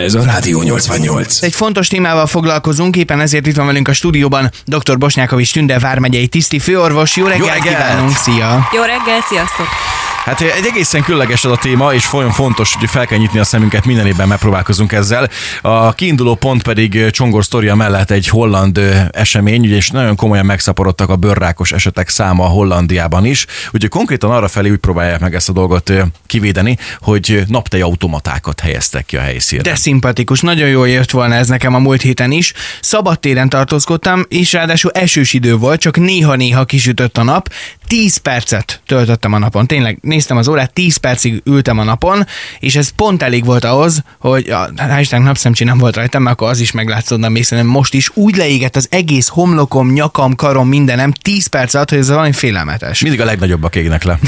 Ez a Rádió 88. Egy fontos témával foglalkozunk, éppen ezért itt van velünk a stúdióban dr. Bosnyákovics Tünde vármegyei tiszti főorvos. Jó reggelt, Jó reggelt! kívánunk, szia! Jó reggel, sziasztok! Hát egy egészen különleges ez a téma, és olyan fontos, hogy fel kell nyitni a szemünket, minden évben megpróbálkozunk ezzel. A kiinduló pont pedig Csongor sztoria mellett egy holland ö, esemény, és nagyon komolyan megszaporodtak a bőrrákos esetek száma Hollandiában is. Úgyhogy konkrétan arra felé úgy próbálják meg ezt a dolgot kivédeni, hogy naptej automatákat helyeztek ki a helyszínre. De szimpatikus, nagyon jól jött volna ez nekem a múlt héten is. Szabadtéren tartózkodtam, és ráadásul esős idő volt, csak néha-néha kisütött a nap. 10 percet töltöttem a napon. Tényleg néztem az órát, 10 percig ültem a napon, és ez pont elég volt ahhoz, hogy a hál' napszemcsi nem volt rajtam, mert akkor az is meglátszódna még szerintem most is. Úgy leégett az egész homlokom, nyakam, karom, mindenem 10 perc alatt, hogy ez valami félelmetes. Mindig a legnagyobbak égnek le.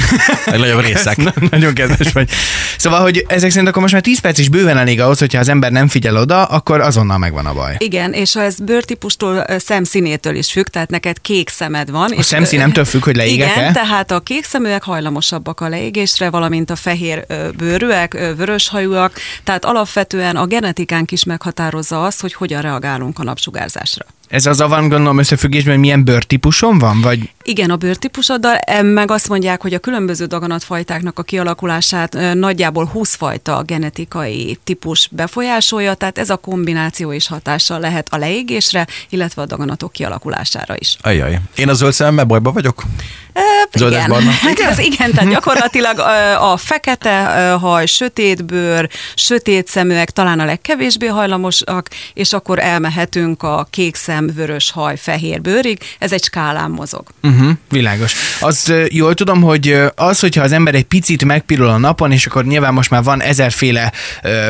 A legnagyobb részek. Na, nagyon kedves vagy. Szóval, hogy ezek szerint akkor most már 10 perc is bőven elég ahhoz, hogyha az ember nem figyel oda, akkor azonnal megvan a baj. Igen, és ha ez bőrtípustól, szemszínétől is függ, tehát neked kék szemed van. A szemszínemtől függ, hogy leégek-e? Igen, tehát a kék szeműek hajlamosabbak a leégésre, valamint a fehér bőrűek, vöröshajúak, tehát alapvetően a genetikánk is meghatározza azt, hogy hogyan reagálunk a napsugárzásra. Ez az van gondolom összefüggésben, hogy milyen bőrtípusom van, vagy Igen, a bőrtípusoddal, meg azt mondják, hogy a különböző daganatfajtáknak a kialakulását nagyjából 20 fajta genetikai típus befolyásolja, tehát ez a kombináció is hatással lehet a leégésre, illetve a daganatok kialakulására is. Ajaj. Én a zöld szememmel bajba vagyok? Ö, Zöldes igen. barna? Hát ez igen, tehát gyakorlatilag a fekete haj, sötét bőr, sötét szeműek talán a legkevésbé hajlamosak, és akkor elmehetünk a kék szem, vörös haj, fehér bőrig, ez egy skálán mozog. uh-huh, világos. Az ö, jól tudom, hogy az, hogyha az ember egy picit megpirul a napon, és akkor nyilván most már van ezerféle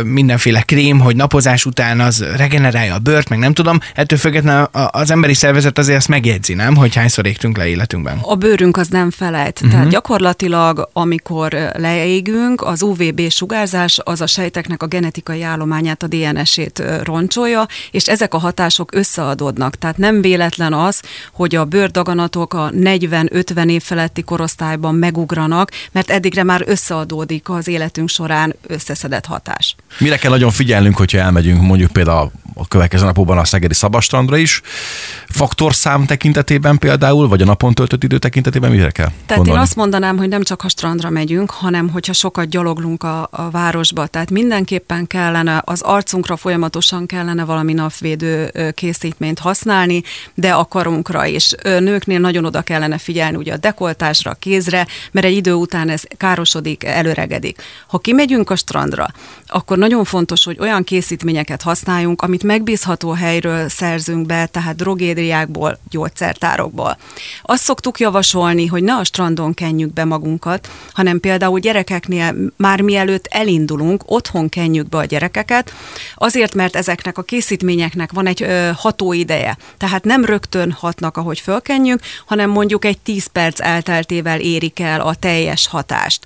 mindenféle krém, hogy napozás után az regenerálja a bőrt, meg nem tudom, ettől függetlenül az emberi szervezet azért azt megjegyzi, nem, hogy hányszor égtünk le életünkben. A bőrünk az nem felejt. Uh-huh. Tehát gyakorlatilag, amikor leégünk, az UVB sugárzás az a sejteknek a genetikai állományát, a DNS-ét roncsolja, és ezek a hatások összeadódnak. Tehát nem véletlen az, hogy a bőrdaganatok a 40-50 év feletti korosztályban megugranak, mert eddigre már összeadódik az életünk során összeszedett hatás. Mire kell nagyon figyelnünk, hogyha elmegyünk mondjuk például a következő napokban a Szegedi Szabastrandra is? Faktorszám tekintetében például, vagy a napon töltött idő tekintetében mire kell Tehát gondolni? én azt mondanám, hogy nem csak a strandra megyünk, hanem hogyha sokat gyaloglunk a, a városba. Tehát mindenképpen kellene, az arcunkra folyamatosan kellene valami napvédő készítményt használni, de a karunkra is. Nőknél nagyon oda kellene figyelni ugye a dekoltásra, a kézre, mert egy idő után ez károsodik, előregedik. Ha kimegyünk a strandra, akkor nagyon fontos, hogy olyan készítményeket használjunk, amit megbízható helyről szerzünk be, tehát drogériákból, gyógyszertárokból. Azt szoktuk javasolni, hogy ne a strandon kenjük be magunkat, hanem például gyerekeknél már mielőtt elindulunk, otthon kenjük be a gyerekeket, azért, mert ezeknek a készítményeknek van egy ö, hatóideje. Tehát nem rögtön hatnak, ahogy fölkenjük, hanem mondjuk egy 10 perc elteltével érik el a teljes hatást.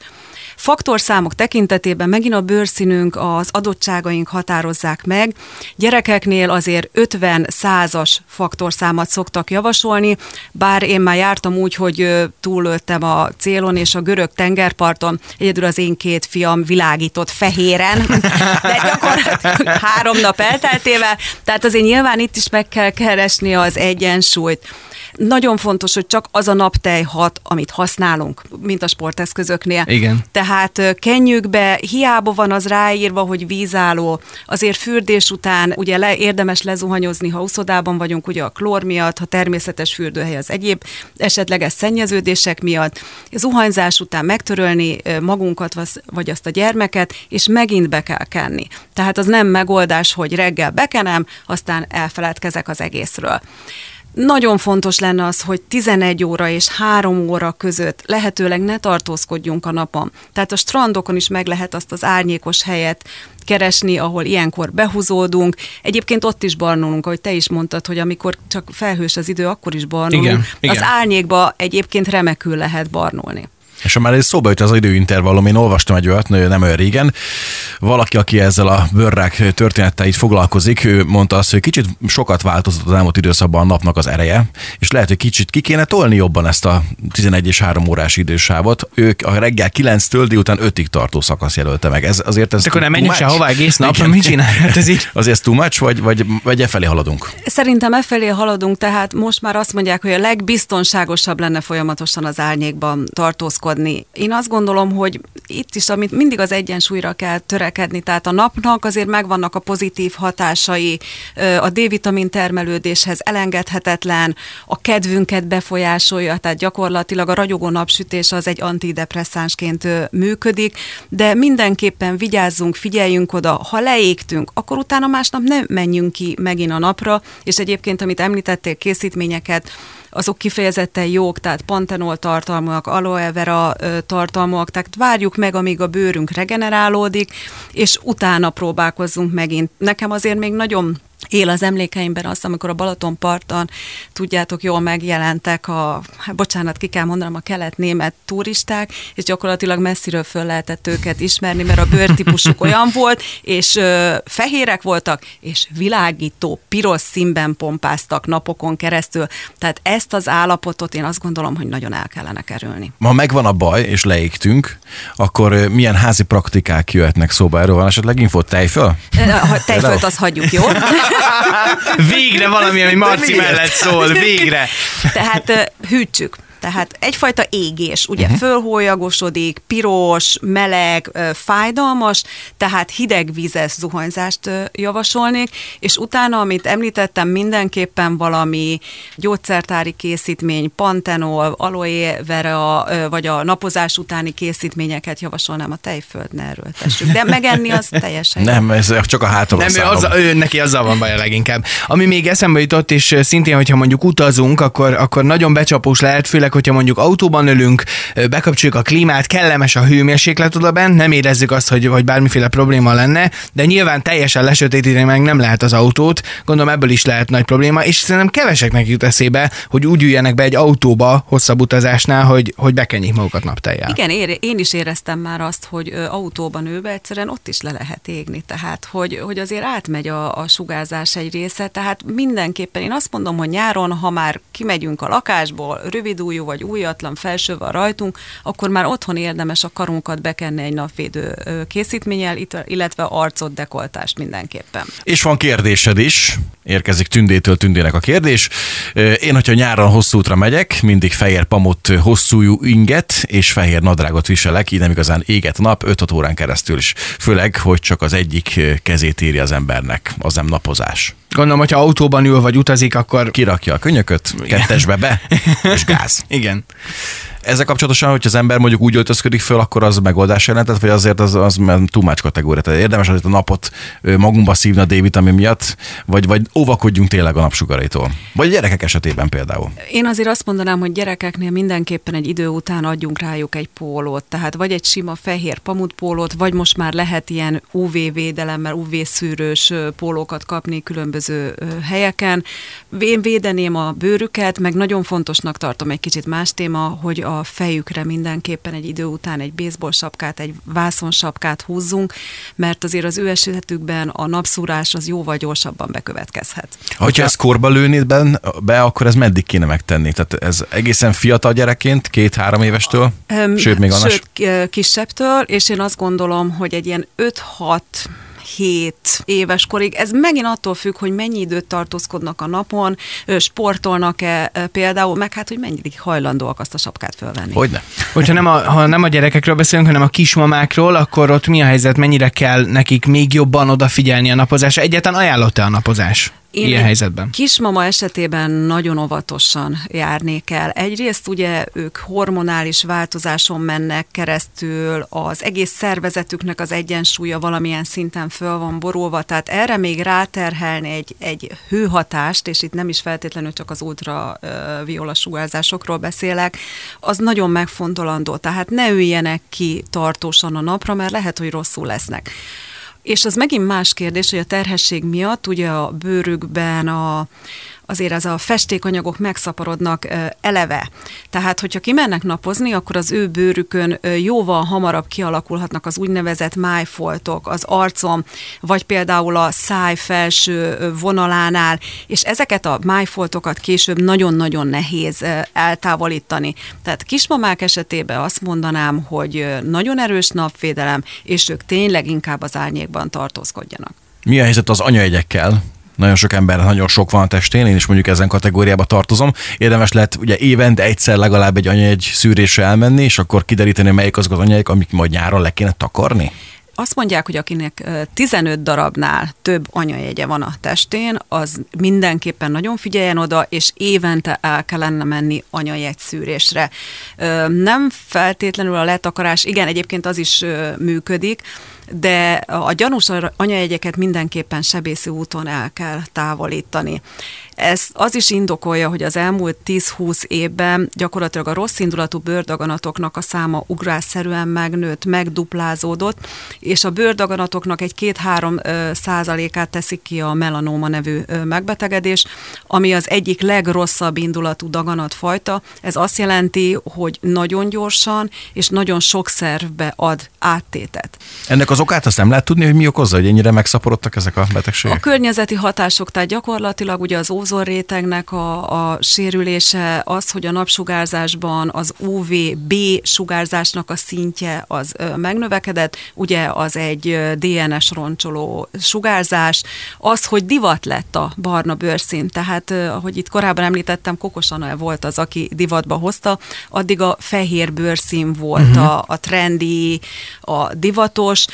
Faktorszámok tekintetében megint a bőrszínünk, az adottságaink határozzák meg. Gyerekeknél azért 50 százas faktorszámat szoktak javasolni, bár én már jártam úgy, hogy túlöltem a célon, és a görög tengerparton egyedül az én két fiam világított fehéren, de gyakorlatilag három nap elteltével, tehát azért nyilván itt is meg kell keresni az egyensúlyt. Nagyon fontos, hogy csak az a naptej hat, amit használunk, mint a sporteszközöknél. Igen. Tehát ö, kenjük be, hiába van az ráírva, hogy vízálló, azért fürdés után ugye le, érdemes lezuhanyozni, ha uszodában vagyunk, ugye a klór miatt, ha természetes fürdőhely az egyéb esetleges szennyeződések miatt, zuhanyzás után megtörölni magunkat vagy azt a gyermeket, és megint be kell kenni. Tehát az nem megoldás, hogy reggel bekenem, aztán elfeledkezek az egészről. Nagyon fontos lenne az, hogy 11 óra és 3 óra között lehetőleg ne tartózkodjunk a napon. Tehát a strandokon is meg lehet azt az árnyékos helyet keresni, ahol ilyenkor behúzódunk. Egyébként ott is barnulunk, ahogy te is mondtad, hogy amikor csak felhős az idő, akkor is barnulunk. Igen, igen. Az árnyékba egyébként remekül lehet barnulni. És ha már ez szóba jött az időintervallum, én olvastam egy olyat, nem olyan régen, valaki, aki ezzel a bőrrák történeteit foglalkozik, ő mondta azt, hogy kicsit sokat változott az elmúlt időszakban a napnak az ereje, és lehet, hogy kicsit ki kéne tolni jobban ezt a 11 és 3 órás idősávot. Ők a reggel 9-től délután 5-ig tartó szakasz jelölte meg. Ez azért ez akkor nem menjünk sehova egész nap, mit csinál? Hát ez így. Azért ez too much, vagy, vagy, vagy e felé haladunk? Szerintem e felé haladunk, tehát most már azt mondják, hogy a legbiztonságosabb lenne folyamatosan az árnyékban tartózkodni. Én azt gondolom, hogy itt is, amit mindig az egyensúlyra kell törekedni, tehát a napnak azért megvannak a pozitív hatásai, a D-vitamin termelődéshez elengedhetetlen, a kedvünket befolyásolja, tehát gyakorlatilag a ragyogó napsütés az egy antidepresszánsként működik, de mindenképpen vigyázzunk, figyeljünk oda, ha leégtünk, akkor utána másnap nem menjünk ki megint a napra, és egyébként, amit említettél, készítményeket, azok kifejezetten jók, tehát pantenol tartalmúak, aloe vera tartalmúak, tehát várjuk meg, amíg a bőrünk regenerálódik, és utána próbálkozzunk megint. Nekem azért még nagyon él az emlékeimben azt, amikor a Balatonparton, tudjátok, jól megjelentek a, hát bocsánat, ki kell mondanom, a kelet-német turisták, és gyakorlatilag messziről föl lehetett őket ismerni, mert a bőrtípusuk olyan volt, és ö, fehérek voltak, és világító, piros színben pompáztak napokon keresztül. Tehát ezt az állapotot én azt gondolom, hogy nagyon el kellene kerülni. Ma megvan a baj, és leégtünk, akkor milyen házi praktikák jöhetnek szóba? Erről van esetleg info? Tejföl? Tejfölt azt hagyjuk, jó? Végre valami, ami Marci mellett szól, végre. Tehát hűtsük. Tehát egyfajta égés, ugye uh-huh. fölhólyagosodik, piros, meleg, fájdalmas, tehát hidegvízes zuhanyzást javasolnék, és utána, amit említettem, mindenképpen valami gyógyszertári készítmény, pantenol, aloe vera, vagy a napozás utáni készítményeket javasolnám a tejföld, ne erőltessük. De megenni az teljesen. Nem, ez csak a hátam. Nem, ő, az, ő, neki azzal van baj leginkább. Ami még eszembe jutott, és szintén, hogyha mondjuk utazunk, akkor, akkor nagyon becsapós lehet, főleg főleg, hogyha mondjuk autóban ülünk, bekapcsoljuk a klímát, kellemes a hőmérséklet oda bent, nem érezzük azt, hogy, hogy bármiféle probléma lenne, de nyilván teljesen lesötétíteni meg nem lehet az autót, gondolom ebből is lehet nagy probléma, és szerintem keveseknek jut eszébe, hogy úgy üljenek be egy autóba hosszabb utazásnál, hogy, hogy bekenjék magukat napteljel. Igen, ér, én is éreztem már azt, hogy autóban ülve egyszerűen ott is le lehet égni, tehát hogy, hogy azért átmegy a, a sugárzás egy része, tehát mindenképpen én azt mondom, hogy nyáron, ha már kimegyünk a lakásból, rövidújú újú vagy újatlan felső van rajtunk, akkor már otthon érdemes a karunkat bekenni egy napvédő készítménnyel, illetve arcot, dekoltást mindenképpen. És van kérdésed is, érkezik Tündétől Tündének a kérdés. Én, hogyha nyáron hosszú útra megyek, mindig fehér pamut hosszú inget és fehér nadrágot viselek, így nem igazán éget nap 5 órán keresztül is. Főleg, hogy csak az egyik kezét írja az embernek, az nem napozás. Gondolom, hogyha autóban ül vagy utazik, akkor... Kirakja a könyököt, kettesbe be, és gáz. Igen. Ezzel kapcsolatosan, hogy az ember mondjuk úgy öltözködik föl, akkor az megoldás jelentett, vagy azért az, az much kategória. Tehát érdemes azért a napot magunkba szívni a D-vitamin miatt, vagy, vagy óvakodjunk tényleg a napsugaraitól. Vagy a gyerekek esetében például. Én azért azt mondanám, hogy gyerekeknél mindenképpen egy idő után adjunk rájuk egy pólót. Tehát vagy egy sima fehér pamutpólót, vagy most már lehet ilyen UV védelemmel, UV szűrős pólókat kapni különböző helyeken. Én védeném a bőrüket, meg nagyon fontosnak tartom egy kicsit más téma, hogy a fejükre mindenképpen egy idő után egy baseball sapkát, egy vászonsapkát húzzunk, mert azért az ő esetükben a napszúrás az jóval gyorsabban bekövetkezhet. Ha ezt korba lőnéd be, be, akkor ez meddig kéne megtenni? Tehát ez egészen fiatal gyerekként, két-három évestől, um, sőt még annál. Sőt, kisebbtől, és én azt gondolom, hogy egy ilyen 5-6 7 éves korig. Ez megint attól függ, hogy mennyi időt tartózkodnak a napon, sportolnak-e például, meg hát, hogy mennyire hajlandóak azt a sapkát fölvenni. Hogyne. Hogyha nem a, ha nem a gyerekekről beszélünk, hanem a kismamákról, akkor ott mi a helyzet, mennyire kell nekik még jobban odafigyelni a napozásra? Egyáltalán ajánlott-e a napozás? Én ilyen helyzetben? Kismama esetében nagyon óvatosan járnék el. Egyrészt ugye ők hormonális változáson mennek keresztül, az egész szervezetüknek az egyensúlya valamilyen szinten föl van borulva, tehát erre még ráterhelni egy, egy hőhatást, és itt nem is feltétlenül csak az ultraviola sugárzásokról beszélek, az nagyon megfontolandó. Tehát ne üljenek ki tartósan a napra, mert lehet, hogy rosszul lesznek. És az megint más kérdés, hogy a terhesség miatt ugye a bőrükben a, azért ez a festékanyagok megszaporodnak eleve. Tehát, hogyha kimennek napozni, akkor az ő bőrükön jóval hamarabb kialakulhatnak az úgynevezett májfoltok az arcom, vagy például a száj felső vonalánál, és ezeket a májfoltokat később nagyon-nagyon nehéz eltávolítani. Tehát kismamák esetében azt mondanám, hogy nagyon erős napvédelem, és ők tényleg inkább az árnyékban tartózkodjanak. Mi a helyzet az anyaegyekkel? Nagyon sok ember, nagyon sok van a testén, én is mondjuk ezen kategóriába tartozom. Érdemes lehet ugye évente egyszer legalább egy anyaegy szűrésre elmenni, és akkor kideríteni, melyik azok az anyajegyek, amik majd nyáron le kéne takarni? azt mondják, hogy akinek 15 darabnál több anyajegye van a testén, az mindenképpen nagyon figyeljen oda, és évente el kellene menni anyajegy szűrésre. Nem feltétlenül a letakarás, igen, egyébként az is működik, de a gyanús anyajegyeket mindenképpen sebészi úton el kell távolítani. Ez az is indokolja, hogy az elmúlt 10-20 évben gyakorlatilag a rossz indulatú bőrdaganatoknak a száma ugrásszerűen megnőtt, megduplázódott, és a bőrdaganatoknak egy 2-3 százalékát teszik ki a melanóma nevű megbetegedés, ami az egyik legrosszabb indulatú daganatfajta. Ez azt jelenti, hogy nagyon gyorsan és nagyon sok szervbe ad áttétet. Ennek az okát azt nem lehet tudni, hogy mi okozza, hogy ennyire megszaporodtak ezek a betegségek? A környezeti hatások, tehát gyakorlatilag ugye az ózonrétegnek a, a sérülése, az, hogy a napsugárzásban az UVB sugárzásnak a szintje az megnövekedett, ugye az egy DNS roncsoló sugárzás, az, hogy divat lett a barna bőrszín, tehát ahogy itt korábban említettem, Kokos Anna volt az, aki divatba hozta, addig a fehér bőrszín volt uh-huh. a, a trendi, a divatos,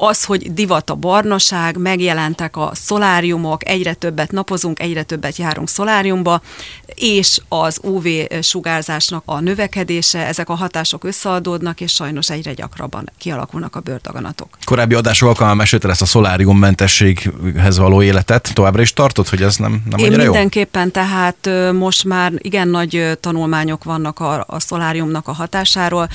az, hogy divat a barnaság, megjelentek a szoláriumok, egyre többet napozunk, egyre többet járunk szoláriumba, és az UV sugárzásnak a növekedése, ezek a hatások összeadódnak, és sajnos egyre gyakrabban kialakulnak a bőrdaganatok. Korábbi adások alkalmával mesélted ezt a szoláriummentességhez való életet, továbbra is tartod, hogy ez nem, nem Én mindenképpen, jó? tehát most már igen nagy tanulmányok vannak a, a szoláriumnak a hatásáról.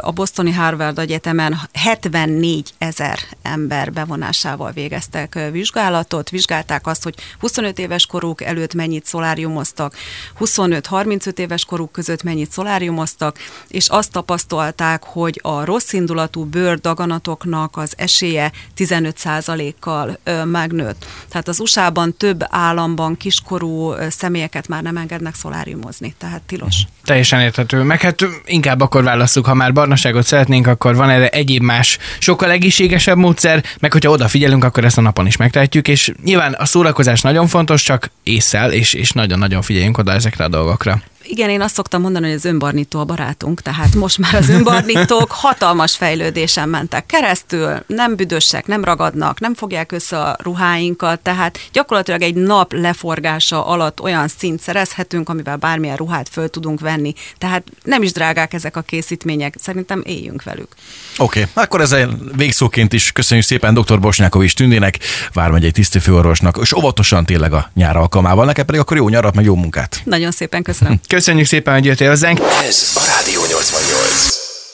A Bostoni Harvard Egyetemen 74 ezer ember bevonásával végeztek vizsgálatot, vizsgálták azt, hogy 25 éves koruk előtt mennyit szoláriumoztak, 25-35 éves koruk között mennyit szoláriumoztak, és azt tapasztalták, hogy a rossz indulatú bőrdaganatoknak az esélye 15%-kal megnőtt. Tehát az USA-ban több államban kiskorú személyeket már nem engednek szoláriumozni, tehát tilos. Teljesen érthető. Meg hát inkább akkor válaszuk, ha már barnaságot szeretnénk, akkor van erre egyéb más, sokkal egészségesebb módszer, meg hogyha odafigyelünk, akkor ezt a napon is megtehetjük, és nyilván a szórakozás nagyon fontos, csak észszel, és, és nagyon-nagyon figyeljünk oda ezekre a dolgokra. Igen, én azt szoktam mondani, hogy az önbarnító a barátunk, tehát most már az önbarnítók hatalmas fejlődésen mentek keresztül, nem büdösek, nem ragadnak, nem fogják össze a ruháinkat, tehát gyakorlatilag egy nap leforgása alatt olyan szint szerezhetünk, amivel bármilyen ruhát föl tudunk venni. Tehát nem is drágák ezek a készítmények, szerintem éljünk velük. Oké, okay. akkor ezzel végszóként is köszönjük szépen dr. Bosnyákovics Tündének, Vármegyei tisztifőorvosnak, és óvatosan tényleg a nyár alkalmával. Neked pedig akkor jó nyarat, meg jó munkát. Nagyon szépen köszönöm. Köszönjük szépen, hogy jöttél hozzánk. Ez a Rádió 88.